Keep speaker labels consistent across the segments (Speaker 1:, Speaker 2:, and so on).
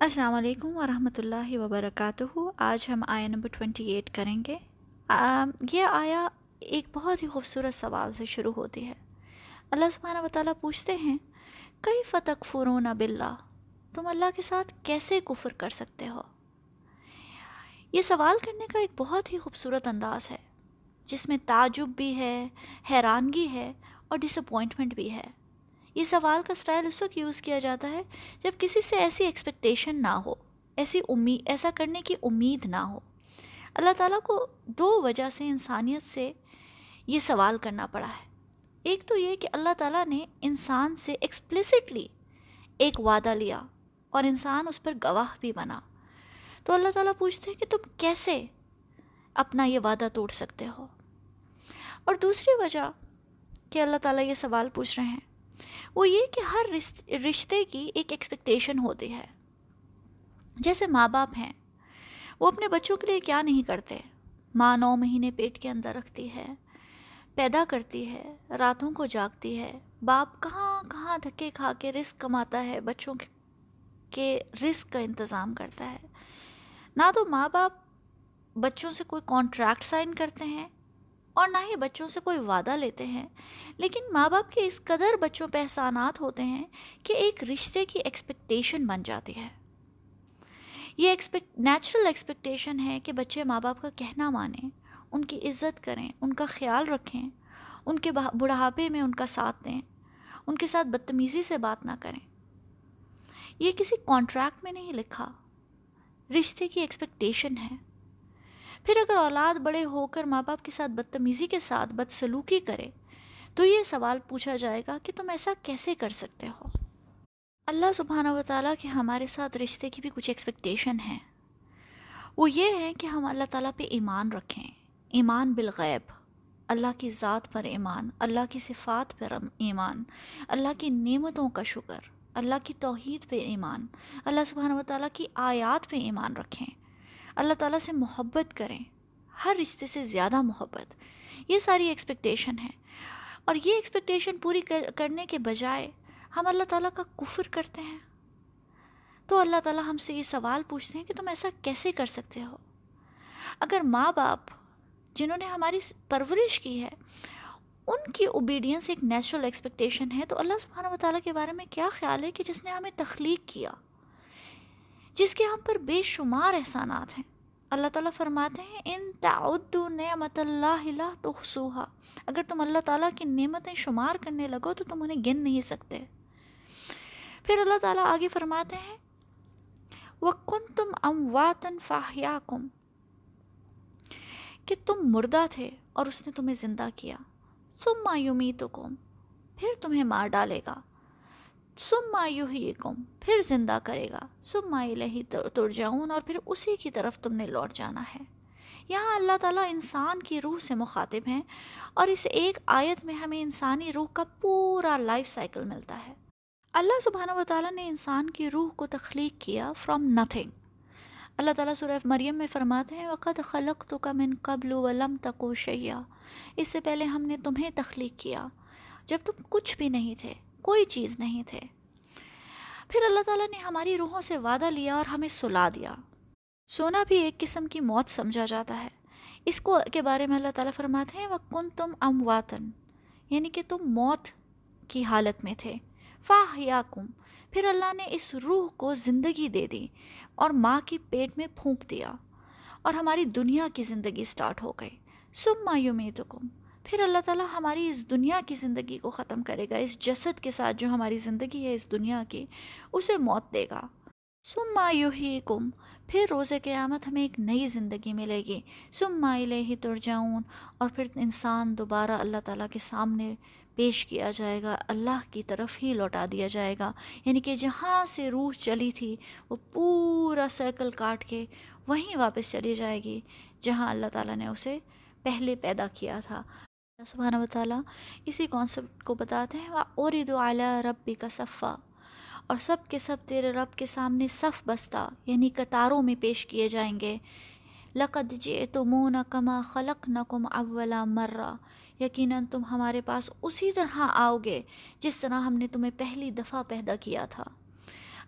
Speaker 1: السلام علیکم ورحمۃ اللہ وبرکاتہ۔ آج ہم آیا نمبر ٹوینٹی ایٹ کریں گے۔ یہ آیا ایک بہت ہی خوبصورت سوال سے شروع ہوتی ہے۔ اللہ سبحانہ و تعالیٰ پوچھتے ہیں کئی فتق فرون باللہ؟ تم اللہ کے ساتھ کیسے کفر کر سکتے ہو؟ یہ سوال کرنے کا ایک بہت ہی خوبصورت انداز ہے، جس میں تعجب بھی ہے، حیرانگی ہے اور ڈس اپوائنٹمنٹ بھی ہے۔ یہ سوال کا سٹائل اس وقت یوز کیا جاتا ہے جب کسی سے ایسی ایکسپیکٹیشن نہ ہو، ایسی امید ایسا کرنے کی امید نہ ہو۔ اللہ تعالیٰ کو دو وجہ سے انسانیت سے یہ سوال کرنا پڑا ہے۔ ایک تو یہ کہ اللہ تعالیٰ نے انسان سے ایکسپلسٹلی ایک وعدہ لیا اور انسان اس پر گواہ بھی بنا۔ تو اللہ تعالیٰ پوچھتے ہیں کہ تم کیسے اپنا یہ وعدہ توڑ سکتے ہو؟ اور دوسری وجہ کہ اللہ تعالیٰ یہ سوال پوچھ رہے ہیں وہ یہ کہ ہر رشتے کی ایک ایکسپیکٹیشن ہوتی ہے۔ جیسے ماں باپ ہیں، وہ اپنے بچوں کے لیے کیا نہیں کرتے؟ ماں نو مہینے پیٹ کے اندر رکھتی ہے، پیدا کرتی ہے، راتوں کو جاگتی ہے۔ باپ کہاں کہاں دھکے کھا کے رسک کماتا ہے، بچوں کے رسک کا انتظام کرتا ہے۔ نہ تو ماں باپ بچوں سے کوئی کانٹریکٹ سائن کرتے ہیں اور نہ ہی بچوں سے کوئی وعدہ لیتے ہیں۔ لیکن ماں باپ کے اس قدر بچوں پہ احسانات ہوتے ہیں کہ ایک رشتے کی ایکسپیکٹیشن بن جاتی ہے۔ یہ ایکسپیکٹ نیچرل ایکسپیکٹیشن ہے کہ بچے ماں باپ کا کہنا مانیں، ان کی عزت کریں، ان کا خیال رکھیں، ان کے بڑھاپے میں ان کا ساتھ دیں، ان کے ساتھ بدتمیزی سے بات نہ کریں۔ یہ کسی کانٹریکٹ میں نہیں لکھا، رشتے کی ایکسپیکٹیشن ہے۔ پھر اگر اولاد بڑے ہو کر ماں باپ کے ساتھ بدتمیزی کے ساتھ بدسلوکی کرے، تو یہ سوال پوچھا جائے گا کہ تم ایسا کیسے کر سکتے ہو؟ اللہ سبحانہ و تعالیٰ کے ہمارے ساتھ رشتے کی بھی کچھ ایکسپیکٹیشن ہیں۔ وہ یہ ہے کہ ہم اللہ تعالیٰ پہ ایمان رکھیں۔ ایمان بالغیب، اللہ کی ذات پر ایمان، اللہ کی صفات پر ایمان، اللہ کی نعمتوں کا شکر، اللہ کی توحید پہ ایمان، اللہ سبحانہ و تعالیٰ کی آیات پہ ایمان رکھیں۔ اللہ تعالیٰ سے محبت کریں۔ ہر رشتے سے زیادہ محبت۔ یہ ساری ایکسپیکٹیشن ہے۔ اور یہ ایکسپیکٹیشن پوری کرنے کے بجائے ہم اللہ تعالیٰ کا کفر کرتے ہیں۔ تو اللہ تعالیٰ ہم سے یہ سوال پوچھتے ہیں کہ تم ایسا کیسے کر سکتے ہو؟ اگر ماں باپ جنہوں نے ہماری پرورش کی ہے، ان کی اوبیڈینس ایک نیچرل ایکسپیکٹیشن ہے، تو اللہ سبحانہ و تعالیٰ کے بارے میں کیا خیال ہے کہ جس نے ہمیں تخلیق کیا؟ جس کے ہم پر بے شمار احسانات ہیں۔ اللہ تعالیٰ فرماتے ہیں، ان تعدو نعمت اللہ لا اگر تم اللہ تعالیٰ کی نعمتیں شمار کرنے لگو تو تم انہیں گن نہیں سکتے۔ پھر اللہ تعالیٰ آگے فرماتے ہیں وَقُنْتُمْ أَمْوَاتًا فَأَحْيَاكُمْ کہ تم مردہ تھے اور اس نے تمہیں زندہ کیا۔ ثُمَّ يُمِيتُكُمْ، پھر تمہیں مار ڈالے گا۔ سم مایو ہی کم پھر زندہ کرے گا۔ سم مائی لہی ترجعون اور پھر اسی کی طرف تم نے لوٹ جانا ہے۔ یہاں اللہ تعالیٰ انسان کی روح سے مخاطب ہیں اور اس ایک آیت میں ہمیں انسانی روح کا پورا لائف سائیکل ملتا ہے۔ اللہ سبحانہ و تعالیٰ نے انسان کی روح کو تخلیق کیا فرام نتھنگ اللہ تعالیٰ سورہ مریم میں فرماتے ہیں وقت خلق تو کا من قبل ولم تقو شیا اس سے پہلے ہم نے تمہیں تخلیق کیا۔ جب تم کچھ بھی نہیں تھے کوئی چیز نہیں تھے۔ پھر اللہ تعالیٰ نے ہماری روحوں سے وعدہ لیا اور ہمیں سلا دیا۔ سونا بھی ایک قسم کی موت سمجھا جاتا ہے۔ اس کو کے بارے میں اللہ تعالیٰ فرماتے ہیں وَقُن تم امواتن یعنی کہ تم موت کی حالت میں تھے۔ فاہ یا کم پھر اللہ نے اس روح کو زندگی دے دی اور ماں کی پیٹ میں پھونک دیا اور ہماری دنیا کی زندگی سٹارٹ ہو گئی۔ سم مایومی تو کم پھر اللہ تعالیٰ ہماری اس دنیا کی زندگی کو ختم کرے گا، اس جسد کے ساتھ جو ہماری زندگی ہے، اس دنیا کی، اسے موت دے گا۔ سم ما ہی کم پھر روز قیامت ہمیں ایک نئی زندگی ملے گی۔ سم ما ہی ترجعون، اور پھر انسان دوبارہ اللہ تعالیٰ کے سامنے پیش کیا جائے گا، اللہ کی طرف ہی لوٹا دیا جائے گا۔ یعنی کہ جہاں سے روح چلی تھی، وہ پورا سرکل کاٹ کے وہیں واپس چلی جائے گی، جہاں اللہ تعالیٰ نے اسے پہلے پیدا کیا تھا۔ سبحانہ و تعالیٰ اسی کانسیپٹ کو بتاتے ہیں اور عید اعلیٰ ربی کا صفہ اور سب کے سب تیرے رب کے سامنے صف بستہ یعنی قطاروں میں پیش کیے جائیں گے۔ لقد جئتمون کما خلقنکم اولا مرہ یقیناً تم ہمارے پاس اسی طرح آؤ گے جس طرح ہم نے تمہیں پہلی دفعہ پیدا کیا تھا۔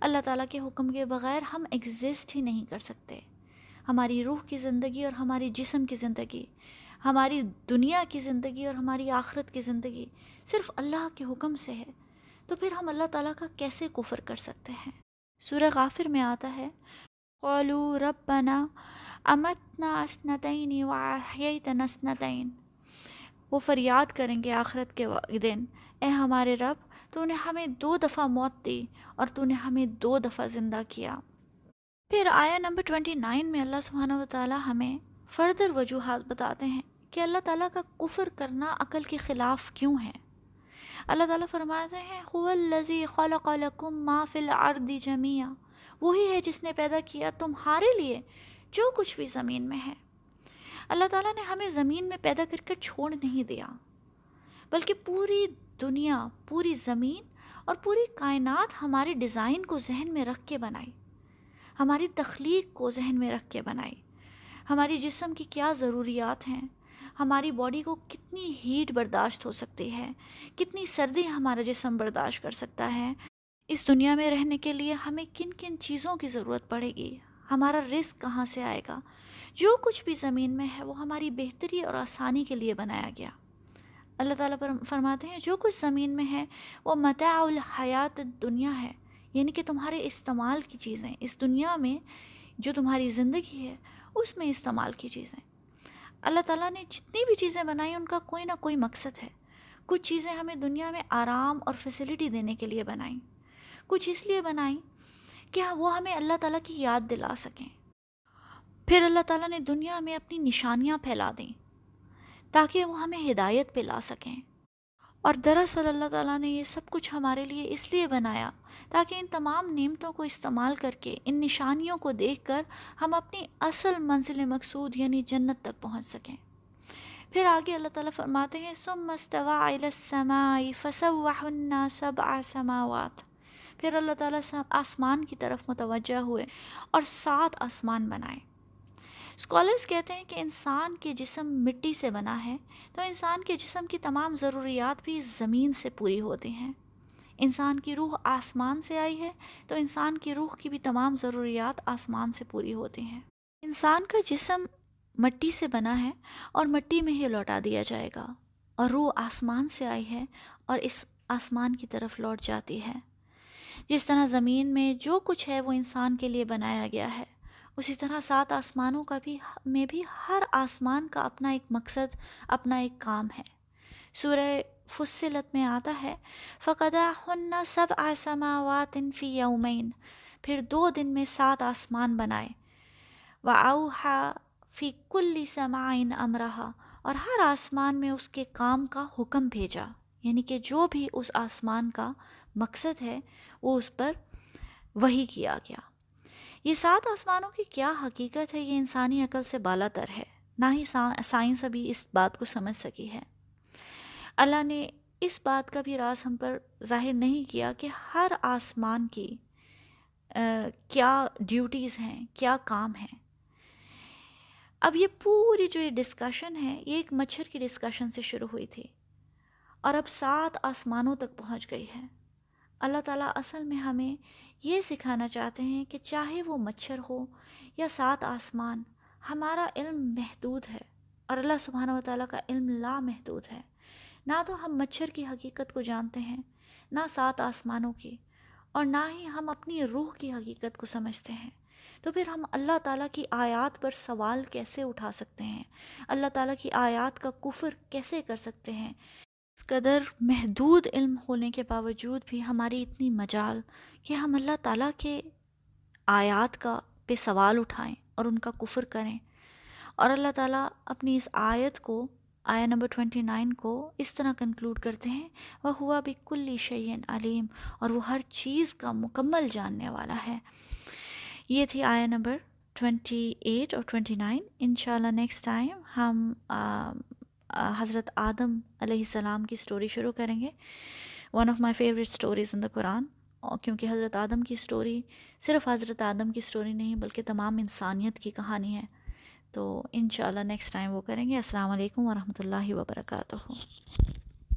Speaker 1: اللہ تعالیٰ کے حکم کے بغیر ہم ایگزسٹ ہی نہیں کر سکتے۔ ہماری روح کی زندگی اور ہماری جسم کی زندگی۔ ہماری دنیا کی زندگی اور ہماری آخرت کی زندگی صرف اللہ کے حکم سے ہے، تو پھر ہم اللہ تعالیٰ کا کیسے کفر کر سکتے ہیں؟ سورہ غافر میں آتا ہے قولو ربنا امتنا اسنتین واحیتنا اسنتین وہ فریاد کریں گے آخرت کے دن، اے ہمارے رب، تو نے ہمیں دو دفعہ موت دی اور تو نے ہمیں دو دفعہ زندہ کیا۔ پھر آیا نمبر ٹوئنٹی نائن میں اللہ سبحانہ و تعالیٰ ہمیں فردر وجوہات بتاتے ہیں کہ اللہ تعالیٰ کا کفر کرنا عقل کے خلاف کیوں ہے؟ اللہ تعالیٰ فرماتے ہیں الذی خلق لکم ما فی الارض جميعا وہی ہے جس نے پیدا کیا تمہارے لیے جو کچھ بھی زمین میں ہے۔ اللہ تعالیٰ نے ہمیں زمین میں پیدا کر کر چھوڑ نہیں دیا، بلکہ پوری دنیا، پوری زمین اور پوری کائنات ہماری ڈیزائن کو ذہن میں رکھ کے بنائی، ہماری تخلیق کو ذہن میں رکھ کے بنائی۔ ہماری جسم کی کیا ضروریات ہیں؟ ہماری باڈی کو کتنی ہیٹ برداشت ہو سکتی ہے؟ کتنی سردی ہمارا جسم برداشت کر سکتا ہے؟ اس دنیا میں رہنے کے لیے ہمیں کن کن چیزوں کی ضرورت پڑے گی؟ ہمارا رزق کہاں سے آئے گا؟ جو کچھ بھی زمین میں ہے، وہ ہماری بہتری اور آسانی کے لیے بنایا گیا۔ اللہ تعالیٰ پر فرماتے ہیں، جو کچھ زمین میں ہے، وہ متاع الحیات دنیا ہے یعنی کہ تمہارے استعمال کی چیزیں۔ اس دنیا میں جو تمہاری زندگی ہے اس میں استعمال کی چیزیں۔ اللہ تعالیٰ نے جتنی بھی چیزیں بنائی، ان کا کوئی نہ کوئی مقصد ہے۔ کچھ چیزیں ہمیں دنیا میں آرام اور فیسلٹی دینے کے لیے بنائیں کچھ اس لیے بنائیں کہ وہ ہمیں اللہ تعالیٰ کی یاد دلا سکیں۔ پھر اللہ تعالیٰ نے دنیا میں اپنی نشانیاں پھیلا دیں تاکہ وہ ہمیں ہدایت پہ لا سکیں۔ اور دراصل اللہ تعالیٰ نے یہ سب کچھ ہمارے لیے اس لیے بنایا تاکہ ان تمام نعمتوں کو استعمال کر کے ان نشانیوں کو دیکھ کر ہم اپنی اصل منزل مقصود یعنی جنت تک پہنچ سکیں۔ پھر آگے اللہ تعالیٰ فرماتے ہیں سم سب سماوات پھر اللہ تعالیٰ آسمان کی طرف متوجہ ہوئے اور سات آسمان بنائے۔ اسکالرس کہتے ہیں کہ انسان کے جسم مٹی سے بنا ہے، تو انسان کے جسم کی تمام ضروریات بھی زمین سے پوری ہوتی ہیں۔ انسان کی روح آسمان سے آئی ہے، تو انسان کی روح کی بھی تمام ضروریات آسمان سے پوری ہوتی ہیں۔ انسان کا جسم مٹی سے بنا ہے اور مٹی میں ہی لوٹا دیا جائے گا۔ اور روح آسمان سے آئی ہے اور اس آسمان کی طرف لوٹ جاتی ہے۔ جس طرح زمین میں جو کچھ ہے، وہ انسان کے لیے بنایا گیا ہے۔ اسی طرح سات آسمانوں کا بھی، میں بھی ہر آسمان کا اپنا ایک مقصد، اپنا ایک کام ہے۔ سورہ فصلت میں آتا ہے فقدا خن سب آسماوات فی یومین پھر دو دن میں سات آسمان بنائے۔ و اوحا فی کل سماعین امرہا اور ہر آسمان میں اس کے کام کا حکم بھیجا۔ یعنی کہ جو بھی اس آسمان کا مقصد ہے، وہ اس پر وہی کیا گیا۔ یہ سات آسمانوں کی کیا حقیقت ہے؟ یہ انسانی عقل سے بالا تر ہے۔ نہ ہی سائنس ابھی اس بات کو سمجھ سکی ہے۔ اللہ نے اس بات کا بھی راز ہم پر ظاہر نہیں کیا کہ ہر آسمان کی کیا ڈیوٹیز ہیں، کیا کام ہیں۔ اب یہ پوری جو یہ ڈسکشن ہے، یہ ایک مچھر کی ڈسکشن سے شروع ہوئی تھی۔ اور اب سات آسمانوں تک پہنچ گئی ہے۔ اللہ تعالیٰ اصل میں ہمیں یہ سکھانا چاہتے ہیں کہ چاہے وہ مچھر ہو یا سات آسمان، ہمارا علم محدود ہے اور اللہ سبحانہ و تعالیٰ کا علم لا محدود ہے۔ نہ تو ہم مچھر کی حقیقت کو جانتے ہیں، نہ سات آسمانوں کی، اور نہ ہی ہم اپنی روح کی حقیقت کو سمجھتے ہیں۔ تو پھر ہم اللہ تعالیٰ کی آیات پر سوال کیسے اٹھا سکتے ہیں؟ اللہ تعالیٰ کی آیات کا کفر کیسے کر سکتے ہیں؟ اس قدر محدود علم ہونے کے باوجود بھی ہماری اتنی مجال کہ ہم اللہ تعالیٰ کے آیات کا پہ سوال اٹھائیں اور ان کا کفر کریں۔ اور اللہ تعالیٰ اپنی اس آیت کو آیا نمبر 29 کو اس طرح کنکلوڈ کرتے ہیں وہ ہوا بھی کلی شعین علیم اور وہ ہر چیز کا مکمل جاننے والا ہے۔ یہ تھی آیا نمبر 28 اور 29 انشاءاللہ نیکسٹ ٹائم ہم حضرت آدم علیہ السلام کی سٹوری شروع کریں گے۔ One of my favourite stories in the Quran کیونکہ حضرت آدم کی سٹوری صرف حضرت آدم کی سٹوری نہیں، بلکہ تمام انسانیت کی کہانی ہے۔ تو انشاءاللہ نیکسٹ ٹائم وہ کریں گے۔ السلام علیکم ورحمۃ اللہ وبرکاتہ۔